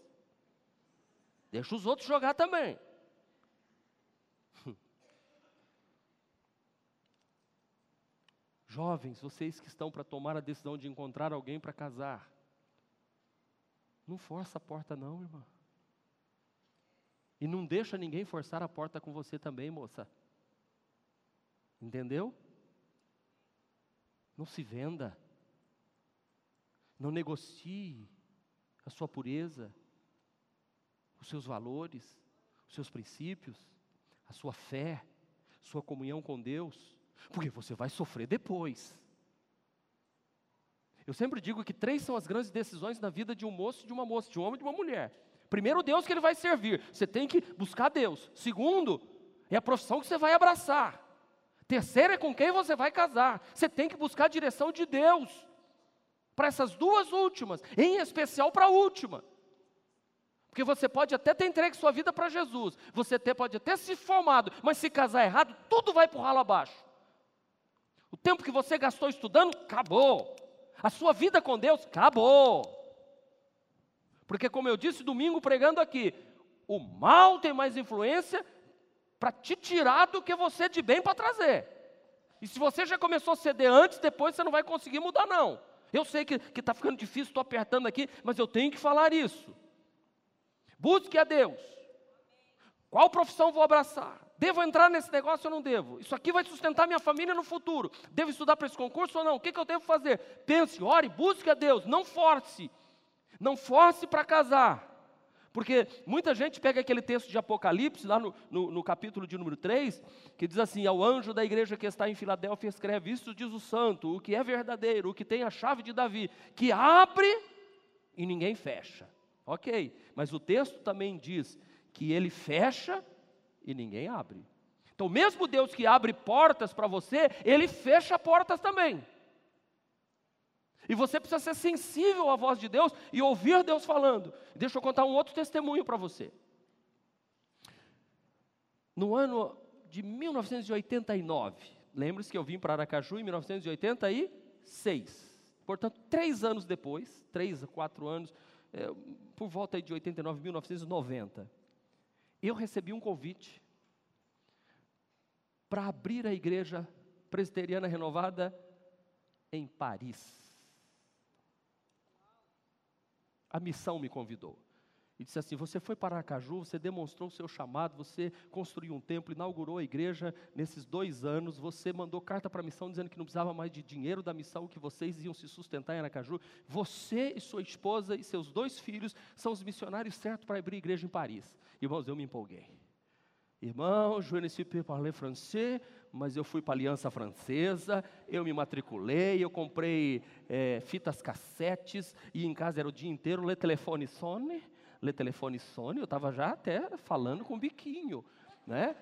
Deixa os outros jogar também. Jovens, vocês que estão para tomar a decisão de encontrar alguém para casar, não força a porta não, irmã. E não deixa ninguém forçar a porta com você também, moça. Entendeu? Não se venda. Não negocie a sua pureza, os seus valores, os seus princípios, a sua fé, sua comunhão com Deus porque você vai sofrer depois. Eu sempre digo que três são as grandes decisões na vida de um moço de uma moça, de um homem e de uma mulher. Primeiro, Deus que ele vai servir, você tem que buscar Deus. Segundo, é a profissão que você vai abraçar. Terceiro é com quem você vai casar. Você tem que buscar a direção de Deus. Para essas duas últimas, em especial para a última. Porque você pode até ter entregue sua vida para Jesus, você pode até se formado, mas se casar errado, tudo vai para o ralo abaixo. Tempo que você gastou estudando, acabou. A sua vida com Deus, acabou. Porque, como eu disse domingo pregando aqui, o mal tem mais influência para te tirar do que você de bem para trazer. E se você já começou a ceder antes, depois você não vai conseguir mudar, não. Eu sei que está ficando difícil, estou apertando aqui, mas eu tenho que falar isso. Busque a Deus. Qual profissão vou abraçar? Devo entrar nesse negócio ou não devo? Isso aqui vai sustentar minha família no futuro. Devo estudar para esse concurso ou não? O que, que eu devo fazer? Pense, ore, busque a Deus, não force. Não force para casar. Porque muita gente pega aquele texto de Apocalipse, lá no, no, no, capítulo de número 3, que diz assim: Ao anjo da igreja que está em Filadélfia, escreve: Isso diz o santo, o que é verdadeiro, o que tem a chave de Davi, que abre e ninguém fecha. Ok, mas o texto também diz que ele fecha e ninguém abre. Então, mesmo Deus que abre portas para você, Ele fecha portas também. E você precisa ser sensível à voz de Deus e ouvir Deus falando. Deixa eu contar um outro testemunho para você. No ano de 1989, lembre-se que eu vim para Aracaju em 1986. Portanto, três anos depois, três quatro anos, é, por volta de 89, 1990 eu recebi um convite para abrir a igreja presbiteriana renovada em Paris. A missão me convidou. E disse assim: Você foi para Aracaju, você demonstrou o seu chamado, você construiu um templo, inaugurou a igreja nesses dois anos, você mandou carta para a missão dizendo que não precisava mais de dinheiro da missão, que vocês iam se sustentar em Aracaju. Você e sua esposa e seus dois filhos são os missionários certos para abrir igreja em Paris. Irmãos, eu me empolguei. Irmão, je ne suis pas parler français, mas eu fui para a Aliança Francesa, eu me matriculei, eu comprei é, fitas cassetes, e em casa era o dia inteiro, le telefone sonne le telefone Sony, eu estava já até falando com o biquinho, né?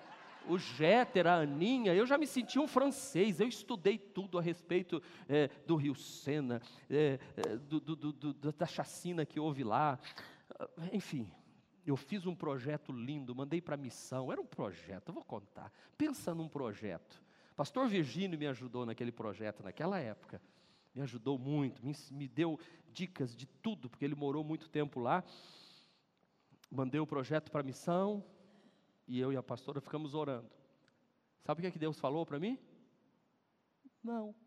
O Jéter, a Aninha, eu já me senti um francês, eu estudei tudo a respeito é, do Rio Sena, é, é, do, do, do, da chacina que houve lá, enfim, eu fiz um projeto lindo, mandei para a missão, era um projeto, eu vou contar, pensa num projeto, pastor Virgínio me ajudou naquele projeto, naquela época, me ajudou muito, me, me deu dicas de tudo, porque ele morou muito tempo lá, mandei o projeto para a missão e eu e a pastora ficamos orando. Sabe o que, é que Deus falou para mim? Não. [LAUGHS]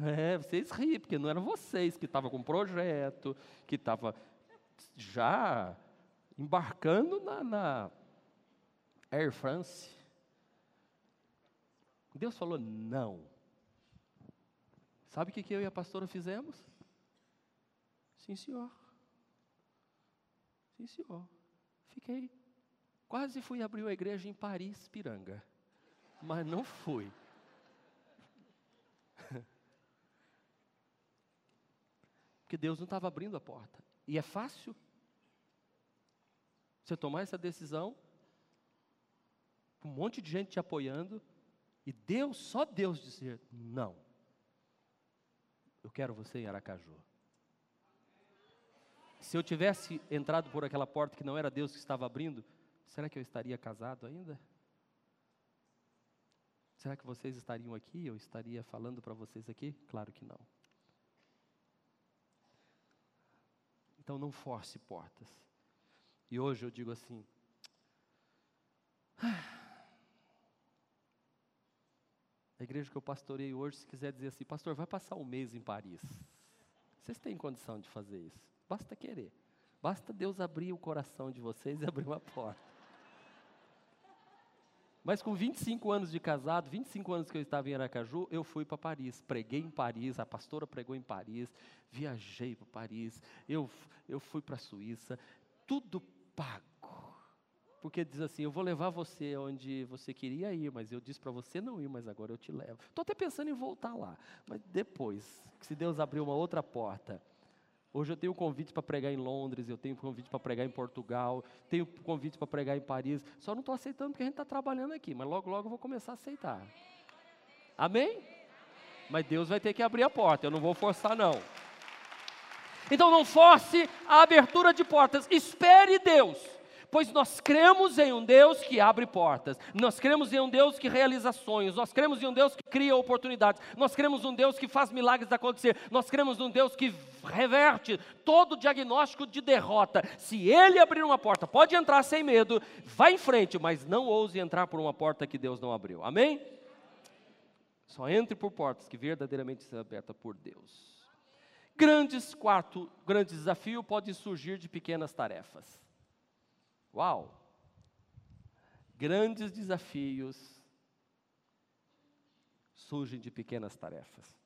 É, vocês riem, porque não eram vocês que estavam com projeto, que estavam já embarcando na, na Air France. Deus falou não. Sabe o que, que eu e a pastora fizemos? Sim, senhor. Sim, senhor. Fiquei. Quase fui abrir a igreja em Paris, Piranga. Mas não fui. [LAUGHS] Porque Deus não estava abrindo a porta. E é fácil você tomar essa decisão, um monte de gente te apoiando, e Deus, só Deus dizer: não. Eu quero você em Aracaju. Se eu tivesse entrado por aquela porta que não era Deus que estava abrindo, será que eu estaria casado ainda? Será que vocês estariam aqui? Eu estaria falando para vocês aqui? Claro que não. Então não force portas. E hoje eu digo assim: a igreja que eu pastorei hoje, se quiser dizer assim, pastor, vai passar um mês em Paris. Vocês têm condição de fazer isso? Basta querer. Basta Deus abrir o coração de vocês e abrir uma porta. Mas com 25 anos de casado, 25 anos que eu estava em Aracaju, eu fui para Paris. Preguei em Paris, a pastora pregou em Paris, viajei para Paris, eu, eu fui para a Suíça, tudo pago. Porque diz assim: Eu vou levar você onde você queria ir, mas eu disse para você não ir, mas agora eu te levo. Estou até pensando em voltar lá, mas depois, se Deus abrir uma outra porta. Hoje eu tenho convite para pregar em Londres, eu tenho convite para pregar em Portugal, tenho convite para pregar em Paris. Só não estou aceitando porque a gente está trabalhando aqui, mas logo, logo eu vou começar a aceitar. Amém? Mas Deus vai ter que abrir a porta, eu não vou forçar, não. Então não force a abertura de portas, espere Deus pois nós cremos em um Deus que abre portas, nós cremos em um Deus que realiza sonhos, nós cremos em um Deus que cria oportunidades, nós cremos em um Deus que faz milagres acontecer, nós cremos em um Deus que reverte todo diagnóstico de derrota. Se Ele abrir uma porta, pode entrar sem medo, vá em frente, mas não ouse entrar por uma porta que Deus não abriu. Amém? Só entre por portas que verdadeiramente são abertas por Deus. Grandes, quarto, grande desafio pode surgir de pequenas tarefas. Uau! Grandes desafios surgem de pequenas tarefas.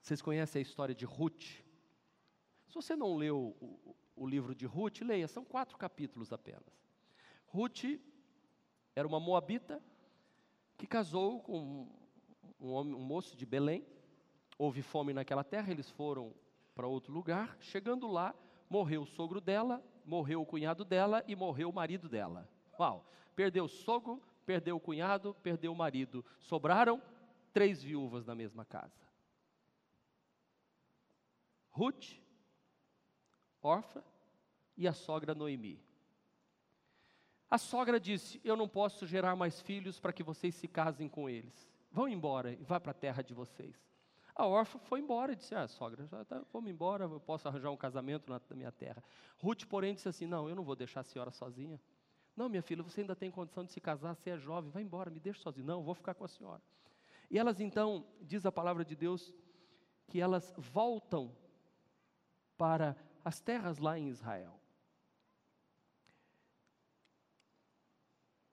Vocês conhecem a história de Ruth? Se você não leu o, o, livro de Ruth, leia, são quatro capítulos apenas. Ruth era uma moabita que casou com um, homem, um moço de Belém. Houve fome naquela terra, eles foram para outro lugar. Chegando lá, morreu o sogro dela, morreu o cunhado dela e morreu o marido dela. Uau! Perdeu o sogro, perdeu o cunhado, perdeu o marido. Sobraram três viúvas na mesma casa. Ruth, Orfa e a sogra Noemi. A sogra disse: Eu não posso gerar mais filhos para que vocês se casem com eles. Vão embora e vá para a terra de vocês. A órfã foi embora e disse: Ah, sogra, já tá, vamos embora, eu posso arranjar um casamento na, na minha terra. Ruth, porém, disse assim: Não, eu não vou deixar a senhora sozinha. Não, minha filha, você ainda tem condição de se casar, você é jovem, vai embora, me deixa sozinha. Não, eu vou ficar com a senhora. E elas então, diz a palavra de Deus, que elas voltam para as terras lá em Israel.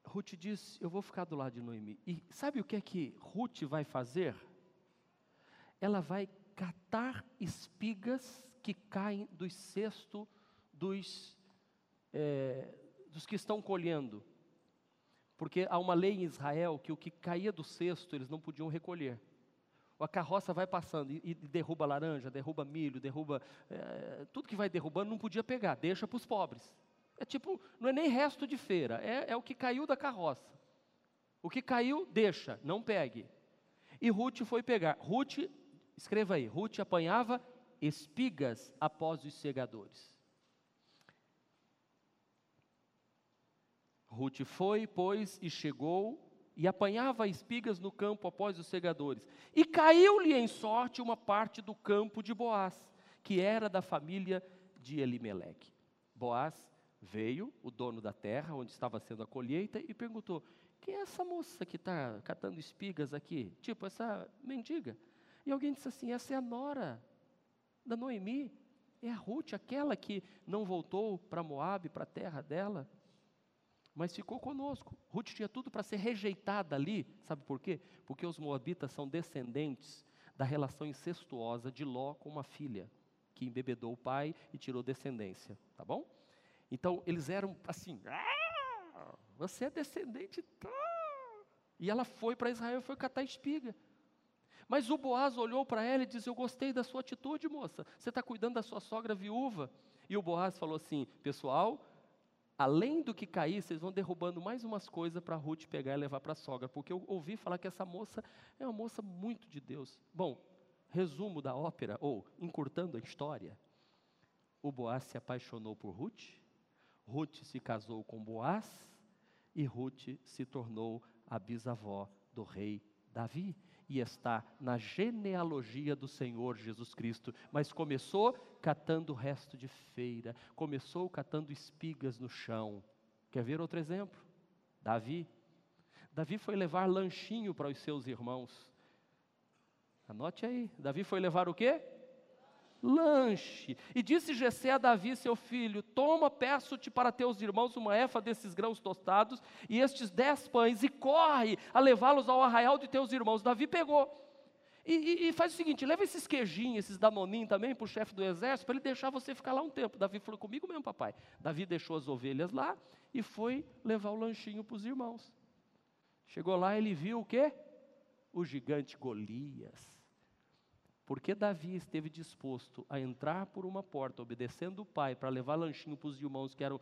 Ruth diz: Eu vou ficar do lado de Noemi. E sabe o que é que Ruth vai fazer? Ela vai catar espigas que caem do cesto dos, é, dos que estão colhendo. Porque há uma lei em Israel que o que caía do cesto eles não podiam recolher. A carroça vai passando e, derruba laranja, derruba milho, derruba. É, tudo que vai derrubando não podia pegar, deixa para os pobres. É tipo, não é nem resto de feira, é, é o que caiu da carroça. O que caiu, deixa, não pegue. E Ruth foi pegar. Ruth Escreva aí: Ruth apanhava espigas após os segadores. Ruth foi, pois, e chegou e apanhava espigas no campo após os segadores. E caiu-lhe em sorte uma parte do campo de Boaz, que era da família de Elimeleque. Boaz Veio o dono da terra, onde estava sendo a colheita, e perguntou: Quem é essa moça que está catando espigas aqui? Tipo, essa mendiga. E alguém disse assim: Essa é a nora da Noemi. É a Ruth, aquela que não voltou para Moab, para a terra dela, mas ficou conosco. Ruth tinha tudo para ser rejeitada ali, sabe por quê? Porque os moabitas são descendentes da relação incestuosa de Ló com uma filha, que embebedou o pai e tirou descendência, tá bom? Então eles eram assim, ah, você é descendente, tá? E ela foi para Israel e foi catar espiga. Mas o Boaz olhou para ela e disse: Eu gostei da sua atitude, moça. Você está cuidando da sua sogra viúva. E o Boaz falou assim: Pessoal, além do que cair, vocês vão derrubando mais umas coisas para Ruth pegar e levar para a sogra. Porque eu ouvi falar que essa moça é uma moça muito de Deus. Bom, resumo da ópera, ou encurtando a história: o Boaz se apaixonou por Ruth, Ruth se casou com Boaz, e Ruth se tornou a bisavó do rei Davi e está na genealogia do Senhor Jesus Cristo. Mas começou catando resto de feira, começou catando espigas no chão. Quer ver outro exemplo? Davi. Davi foi levar lanchinho para os seus irmãos. Anote aí. Davi foi levar o quê? Lanche. E disse Jessé a Davi, seu filho: Toma, peço-te para teus irmãos uma efa desses grãos tostados e estes dez pães, e corre a levá-los ao arraial de teus irmãos. Davi pegou. E, e, e faz o seguinte: leva esses queijinhos, esses danoninhos também para o chefe do exército, para ele deixar você ficar lá um tempo. Davi falou comigo mesmo, papai. Davi deixou as ovelhas lá e foi levar o lanchinho para os irmãos. Chegou lá, ele viu o quê? O gigante Golias porque Davi esteve disposto a entrar por uma porta, obedecendo o pai, para levar lanchinho para os irmãos que eram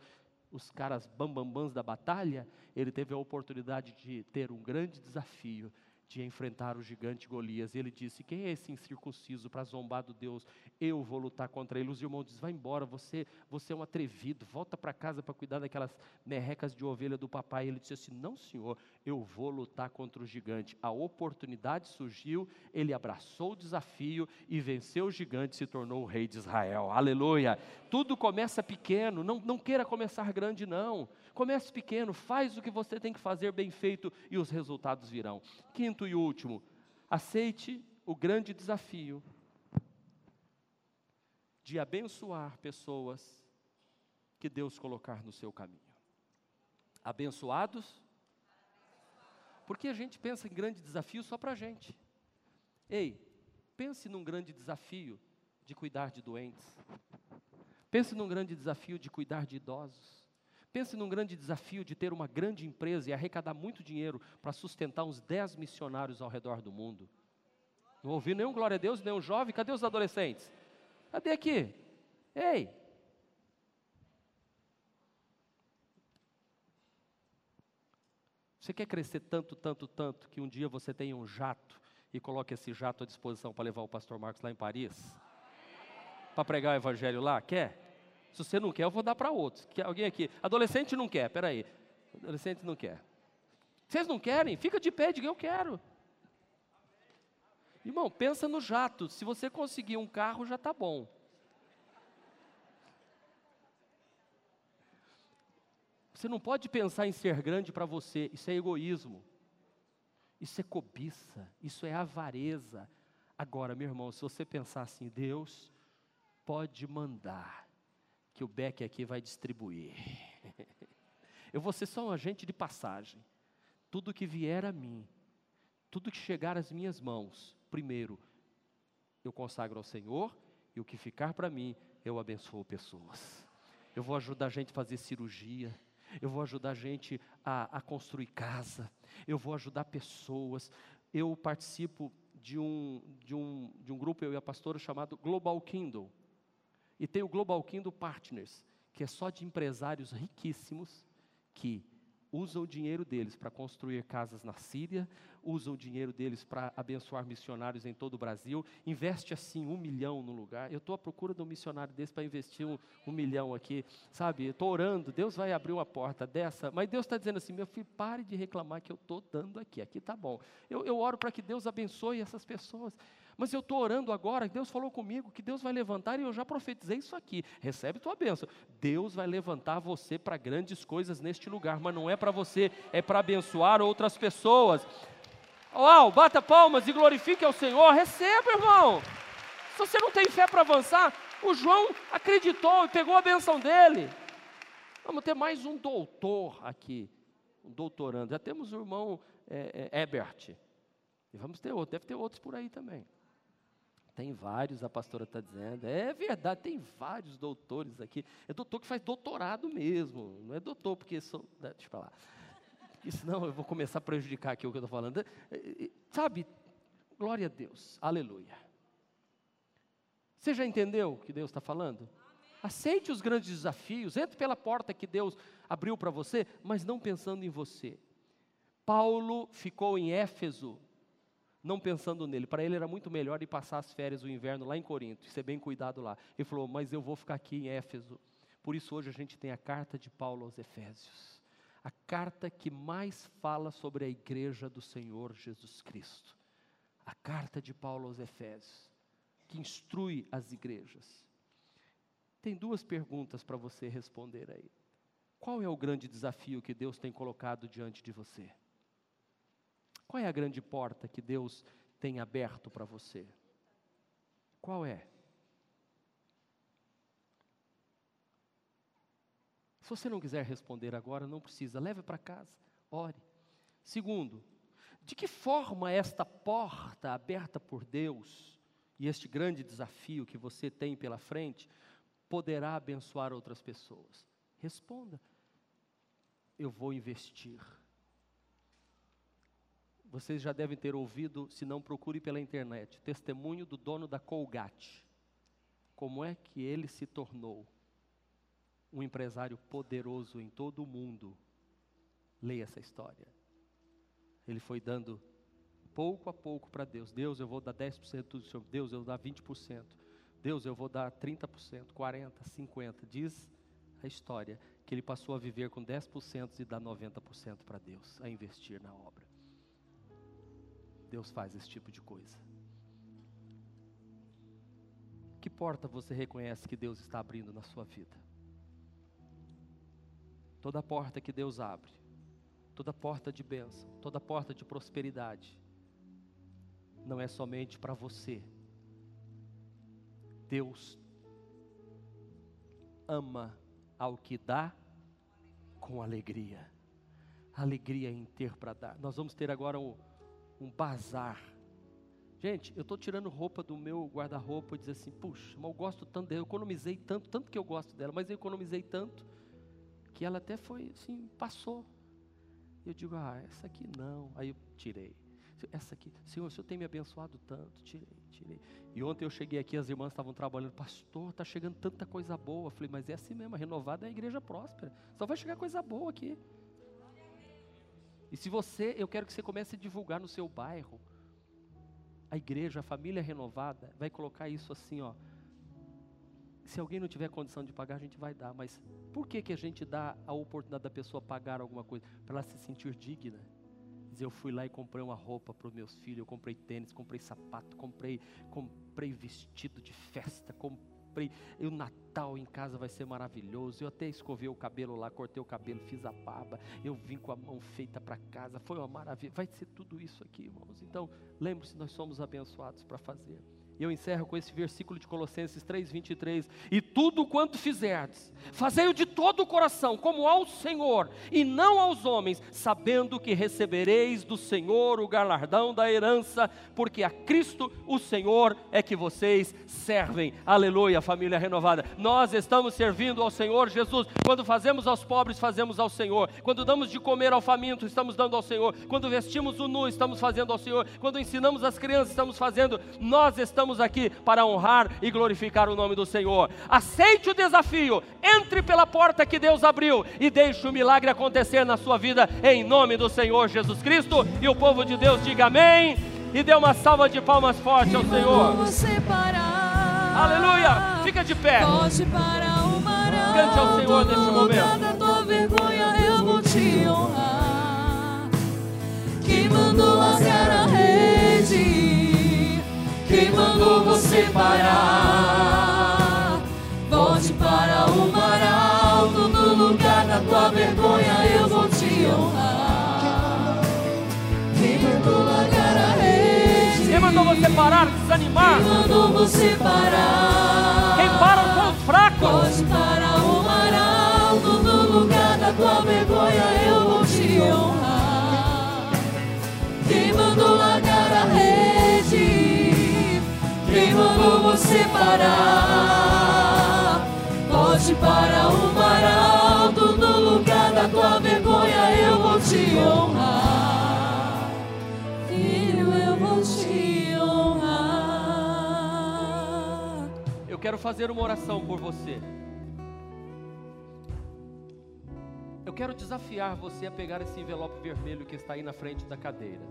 os caras bambambãs da batalha, ele teve a oportunidade de ter um grande desafio de enfrentar o gigante Golias. E ele disse: Quem é esse incircunciso para zombar do Deus? Eu vou lutar contra ele. Os irmãos dizem: Vai embora, você, você é um atrevido, volta para casa para cuidar daquelas merrecas de ovelha do papai. Ele disse assim: Não, senhor, eu vou lutar contra o gigante. A oportunidade surgiu, ele abraçou o desafio e venceu o gigante e se tornou o rei de Israel. Aleluia! Tudo começa pequeno, não, não queira começar grande, não. Comece pequeno, faz o que você tem que fazer bem feito e os resultados virão. Quinto e último, aceite o grande desafio de abençoar pessoas que Deus colocar no seu caminho. Abençoados? Porque a gente pensa em grande desafio só para a gente. Ei, pense num grande desafio de cuidar de doentes. Pense num grande desafio de cuidar de idosos. Pense num grande desafio de ter uma grande empresa e arrecadar muito dinheiro para sustentar uns 10 missionários ao redor do mundo. Não ouvi nenhum glória a Deus, nenhum jovem. Cadê os adolescentes? Cadê aqui? Ei! Você quer crescer tanto, tanto, tanto, que um dia você tenha um jato e coloque esse jato à disposição para levar o pastor Marcos lá em Paris? Para pregar o evangelho lá? Quer? Se você não quer, eu vou dar para outros. Quer alguém aqui? Adolescente não quer, peraí. Adolescente não quer. Vocês não querem? Fica de pé, diga eu quero. Irmão, pensa no jato. Se você conseguir um carro, já está bom. Você não pode pensar em ser grande para você, isso é egoísmo. Isso é cobiça, isso é avareza. Agora, meu irmão, se você pensar assim, Deus pode mandar que o Beck aqui vai distribuir. [LAUGHS] Eu vou ser só um agente de passagem. Tudo que vier a mim, tudo que chegar às minhas mãos, primeiro, eu consagro ao Senhor, e o que ficar para mim, eu abençoo pessoas. Eu vou ajudar a gente a fazer cirurgia, eu vou ajudar a gente a, a construir casa, eu vou ajudar pessoas. Eu participo de um, de um, de um grupo, eu e a pastora, chamado Global Kindle. E tem o Global Kindle Partners, que é só de empresários riquíssimos que usam o dinheiro deles para construir casas na Síria, usam o dinheiro deles para abençoar missionários em todo o Brasil, investe assim um milhão no lugar. Eu estou à procura de um missionário desse para investir um, um, milhão aqui, sabe? Estou orando, Deus vai abrir uma porta dessa, mas Deus está dizendo assim: meu filho, pare de reclamar que eu estou dando aqui, aqui está bom. Eu, eu oro para que Deus abençoe essas pessoas. Mas eu estou orando agora, Deus falou comigo que Deus vai levantar e eu já profetizei isso aqui. Recebe tua bênção. Deus vai levantar você para grandes coisas neste lugar, mas não é para você, é para abençoar outras pessoas. Uau, bata palmas e glorifique ao Senhor. Receba, irmão. Se você não tem fé para avançar, o João acreditou e pegou a benção dele. Vamos ter mais um doutor aqui, um doutorando. Já temos o irmão é, é, Ebert. E vamos ter outro, deve ter outros por aí também. Tem vários, a pastora está dizendo. É verdade, tem vários doutores aqui. É doutor que faz doutorado mesmo. Não é doutor porque sou. Né, deixa eu falar. Porque senão eu vou começar a prejudicar aqui o que eu estou falando. É, sabe, glória a Deus. Aleluia. Você já entendeu o que Deus está falando? Aceite os grandes desafios, entre pela porta que Deus abriu para você, mas não pensando em você. Paulo ficou em Éfeso não pensando nele. Para ele era muito melhor ir passar as férias do inverno lá em Corinto, e ser bem cuidado lá. Ele falou: Mas eu vou ficar aqui em Éfeso. Por isso, hoje a gente tem a carta de Paulo aos Efésios a carta que mais fala sobre a igreja do Senhor Jesus Cristo. A carta de Paulo aos Efésios, que instrui as igrejas. Tem duas perguntas para você responder aí. Qual é o grande desafio que Deus tem colocado diante de você? Qual é a grande porta que Deus tem aberto para você? Qual é? Se você não quiser responder agora, não precisa, leve para casa, ore. Segundo, de que forma esta porta aberta por Deus e este grande desafio que você tem pela frente poderá abençoar outras pessoas? Responda: Eu vou investir. Vocês já devem ter ouvido, se não procure pela internet, testemunho do dono da Colgate. Como é que ele se tornou um empresário poderoso em todo o mundo? Leia essa história. Ele foi dando pouco a pouco para Deus. Deus, eu vou dar 10% do Senhor. Deus, eu vou dar 20%. Deus, eu vou dar 30%, 40%, 50%. Diz a história que ele passou a viver com 10% e dar 90% para Deus, a investir na obra. Deus faz esse tipo de coisa. Que porta você reconhece que Deus está abrindo na sua vida? Toda porta que Deus abre, toda porta de bênção, toda porta de prosperidade, não é somente para você. Deus ama ao que dá com alegria. Alegria em ter para dar. Nós vamos ter agora um um bazar. Gente, eu estou tirando roupa do meu guarda-roupa e dizer assim, puxa, mas eu gosto tanto dela, eu economizei tanto, tanto que eu gosto dela, mas eu economizei tanto que ela até foi assim, passou. Eu digo, ah, essa aqui não. Aí eu tirei. Essa aqui, Senhor, o Senhor tem me abençoado tanto. Tirei, tirei. E ontem eu cheguei aqui, as irmãs estavam trabalhando, pastor, está chegando tanta coisa boa. Eu falei, mas é assim mesmo, a renovada é a igreja próspera. Só vai chegar coisa boa aqui. E se você, eu quero que você comece a divulgar no seu bairro. A igreja, a família renovada, vai colocar isso assim, ó. Se alguém não tiver condição de pagar, a gente vai dar. Mas por que, que a gente dá a oportunidade da pessoa pagar alguma coisa? Para ela se sentir digna. Dizer, eu fui lá e comprei uma roupa para os meus filhos, eu comprei tênis, comprei sapato, comprei, comprei vestido de festa, comprei comprei. E o Natal em casa vai ser maravilhoso. Eu até escovei o cabelo lá, cortei o cabelo, fiz a barba. Eu vim com a mão feita para casa. Foi uma maravilha. Vai ser tudo isso aqui, irmãos. Então, lembre-se, nós somos abençoados para fazer. E eu encerro com esse versículo de Colossenses 3:23. E tudo quanto fizerdes, fazei-o de todo o coração, como ao Senhor, e não aos homens, sabendo que recebereis do Senhor o galardão da herança, porque a Cristo, o Senhor, é que vocês servem. Aleluia, família renovada. Nós estamos servindo ao Senhor Jesus. Quando fazemos aos pobres, fazemos ao Senhor. Quando damos de comer ao faminto, estamos dando ao Senhor. Quando vestimos o nu, estamos fazendo ao Senhor. Quando ensinamos as crianças, estamos fazendo. Nós estamos estamos aqui para honrar e glorificar o nome do Senhor. Aceite o desafio, entre pela porta que Deus abriu e deixe o milagre acontecer na sua vida, em nome do Senhor Jesus Cristo. E o povo de Deus diga amém e dê uma salva de palmas forte ao Senhor. Aleluia! Fica de pé. Cante ao Senhor neste momento. tua vergonha eu vou te honrar. Quem mandou rasgar a rede? Quem parar. Volte para o mar alto, no lugar da tua vergonha eu vou te honrar. Quem mandou largar a rede? Quem mandou você parar, desanimar? Quem mandou você parar? Quero fazer uma oração por você. Eu quero desafiar você a pegar esse envelope vermelho que está aí na frente da cadeira.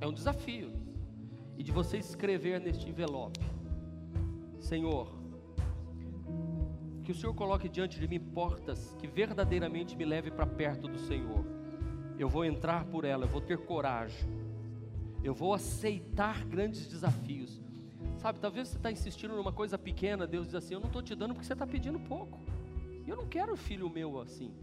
É um desafio. E de você escrever neste envelope: Senhor, que o Senhor coloque diante de mim portas que verdadeiramente me leve para perto do Senhor. Eu vou entrar por ela, eu vou ter coragem. Eu vou aceitar grandes desafios. Sabe, talvez você está insistindo numa coisa pequena, Deus diz assim: Eu não estou te dando porque você está pedindo pouco. Eu não quero filho meu assim.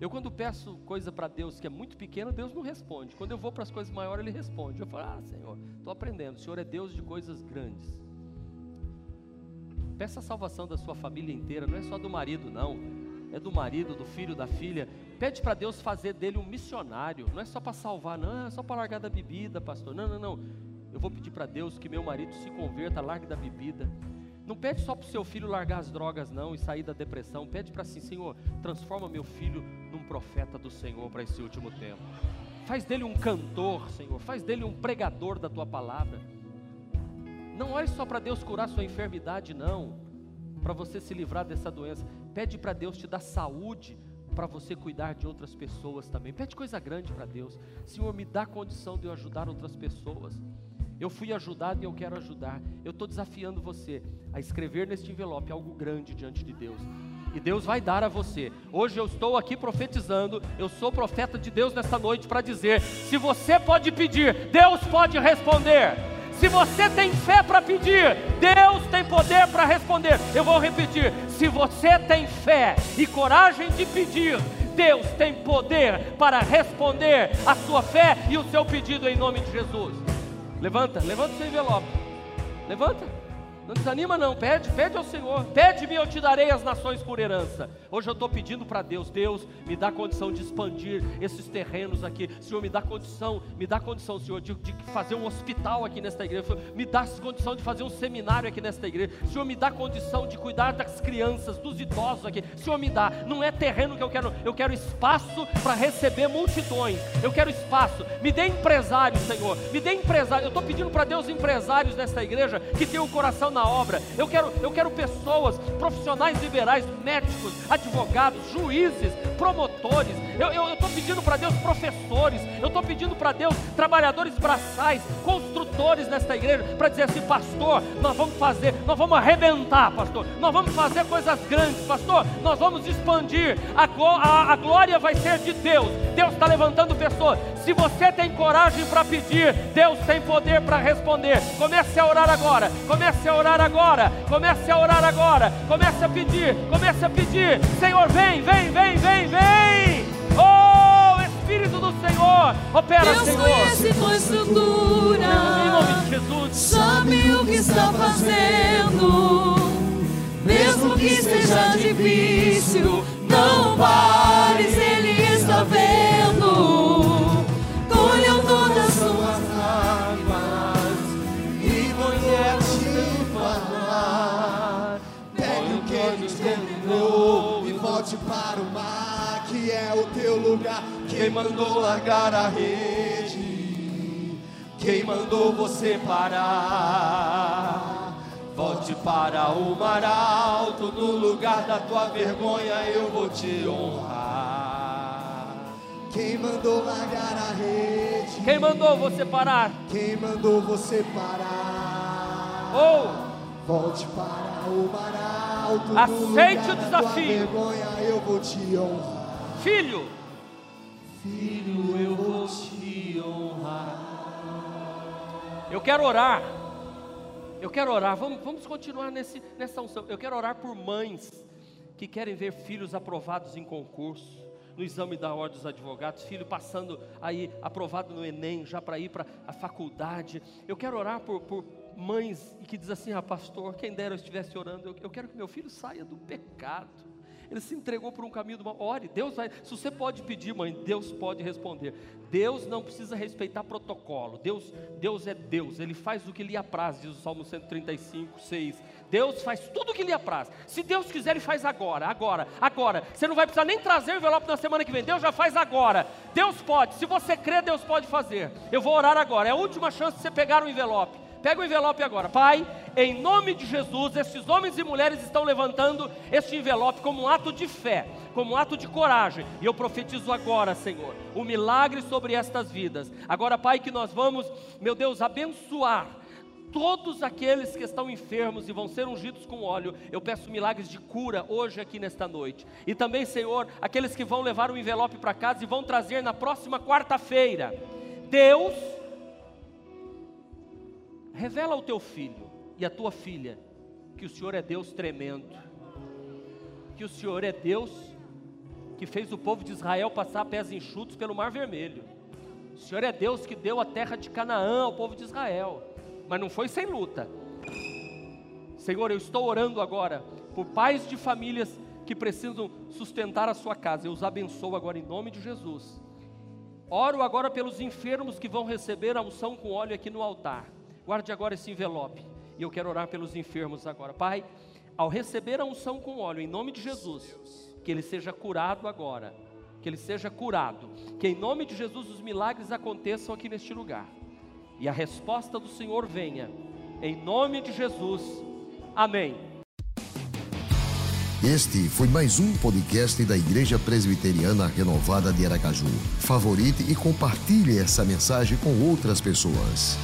Eu, quando peço coisa para Deus que é muito pequena, Deus não responde. Quando eu vou para as coisas maiores, Ele responde. Eu falo: Ah, Senhor, estou aprendendo. O Senhor é Deus de coisas grandes. Peça a salvação da sua família inteira, não é só do marido, não. É do marido, do filho, da filha. Pede para Deus fazer dele um missionário. Não é só para salvar, não, é só para largar da bebida, pastor. Não, não, não. Eu vou pedir para Deus que meu marido se converta, largue da bebida. Não pede só para o seu filho largar as drogas, não, e sair da depressão. Pede para assim, Senhor, transforma meu filho num profeta do Senhor para esse último tempo. Faz dele um cantor, Senhor. Faz dele um pregador da tua palavra. Não olhe só para Deus curar sua enfermidade, não. Para você se livrar dessa doença. Pede para Deus te dar saúde para você cuidar de outras pessoas também. Pede coisa grande para Deus. Senhor, me dá condição de eu ajudar outras pessoas. Eu fui ajudado e eu quero ajudar. Eu estou desafiando você a escrever neste envelope algo grande diante de Deus. E Deus vai dar a você. Hoje eu estou aqui profetizando. Eu sou profeta de Deus nesta noite para dizer: se você pode pedir, Deus pode responder. Se você tem fé para pedir, Deus tem poder para responder. Eu vou repetir: se você tem fé e coragem de pedir, Deus tem poder para responder a sua fé e o seu pedido em nome de Jesus. Levanta, levanta seu envelope. Levanta. Não desanima não, pede, pede ao Senhor. Pede-me, eu te darei as nações por herança. Hoje eu estou pedindo para Deus, Deus, me dá condição de expandir esses terrenos aqui. Senhor, me dá condição, me dá condição, Senhor, de, de fazer um hospital aqui nesta igreja. Senhor, me dá condição de fazer um seminário aqui nesta igreja. Senhor, me dá condição de cuidar das crianças, dos idosos aqui. Senhor, me dá. Não é terreno que eu quero, eu quero espaço para receber multidões. Eu quero espaço. Me dê empresários, Senhor. Me dê empresários. Eu estou pedindo para Deus empresários nesta igreja que tenham o coração na obra. Eu quero, eu quero pessoas, profissionais liberais, médicos, advogados, juízes, promotores. Eu estou pedindo para Deus professores. Eu estou pedindo para Deus trabalhadores braçais, construtores nesta igreja, para dizer assim, pastor, nós vamos fazer, nós vamos arrebentar, pastor. Nós vamos fazer coisas grandes, pastor. Nós vamos expandir. A, a, a glória vai ser de Deus. Deus está levantando pessoas. Se você tem coragem para pedir, Deus tem poder para responder. Comece a orar agora. Comece a orar agora. Comece a orar agora. Comece a pedir. Comece a pedir. Senhor, vem, vem, vem, vem, vem. Oh, Espírito do Senhor, opera, Deus Senhor. conhece tua estrutura. Em nome de Jesus. Sabe o que está fazendo. Mesmo que seja difícil, não pares, Ele o teu lugar. Quem mandou largar a rede? Quem mandou você parar? Volte para o mar alto, no lugar da tua vergonha eu vou te honrar. Quem mandou largar a rede? Quem mandou você parar? Quem mandou você parar? Ou Volte para o mar alto. no Aceite lugar o da tua desafio. vergonha eu vou te honrar. Filho, Filho, eu vou te honrar. eu quero orar Eu quero orar, vamos, vamos continuar nesse, nessa unção. Eu quero orar por mães que querem ver filhos aprovados em concurso, no exame da ordem dos advogados, filho passando aí aprovado no Enem, já para ir para a faculdade. Eu quero orar por, por mães que dizem assim: ah, pastor, quem dera eu estivesse orando, eu, eu quero que meu filho saia do pecado. Ele se entregou por um caminho do mal. Ore, Deus vai. Se você pode pedir, mãe, Deus pode responder. Deus não precisa respeitar protocolo. Deus, Deus é Deus. Ele faz o que lhe apraz, diz o Salmo 135, 6. Deus faz tudo o que lhe apraz. Se Deus quiser, Ele faz agora, agora, agora. Você não vai precisar nem trazer o envelope na semana que vem. Deus já faz agora. Deus pode. Se você crê, Deus pode fazer. Eu vou orar agora. É a última chance de você pegar o envelope. Pega o envelope agora. Pai, em nome de Jesus, esses homens e mulheres estão levantando este envelope como um ato de fé, como um ato de coragem. E eu profetizo agora, Senhor, o milagre sobre estas vidas. Agora, Pai, que nós vamos, meu Deus, abençoar todos aqueles que estão enfermos e vão ser ungidos com óleo, eu peço milagres de cura hoje aqui nesta noite. E também, Senhor, aqueles que vão levar o envelope para casa e vão trazer na próxima quarta-feira. Deus Revela ao teu filho e à tua filha que o Senhor é Deus tremendo, que o Senhor é Deus que fez o povo de Israel passar pés enxutos pelo Mar Vermelho. O Senhor é Deus que deu a terra de Canaã ao povo de Israel, mas não foi sem luta. Senhor, eu estou orando agora por pais de famílias que precisam sustentar a sua casa. Eu os abençoo agora em nome de Jesus. Oro agora pelos enfermos que vão receber a unção com óleo aqui no altar. Guarde agora esse envelope. E eu quero orar pelos enfermos agora. Pai, ao receber a unção com óleo, em nome de Jesus, que ele seja curado agora. Que ele seja curado. Que em nome de Jesus os milagres aconteçam aqui neste lugar. E a resposta do Senhor venha. Em nome de Jesus. Amém. Este foi mais um podcast da Igreja Presbiteriana Renovada de Aracaju. Favorite e compartilhe essa mensagem com outras pessoas.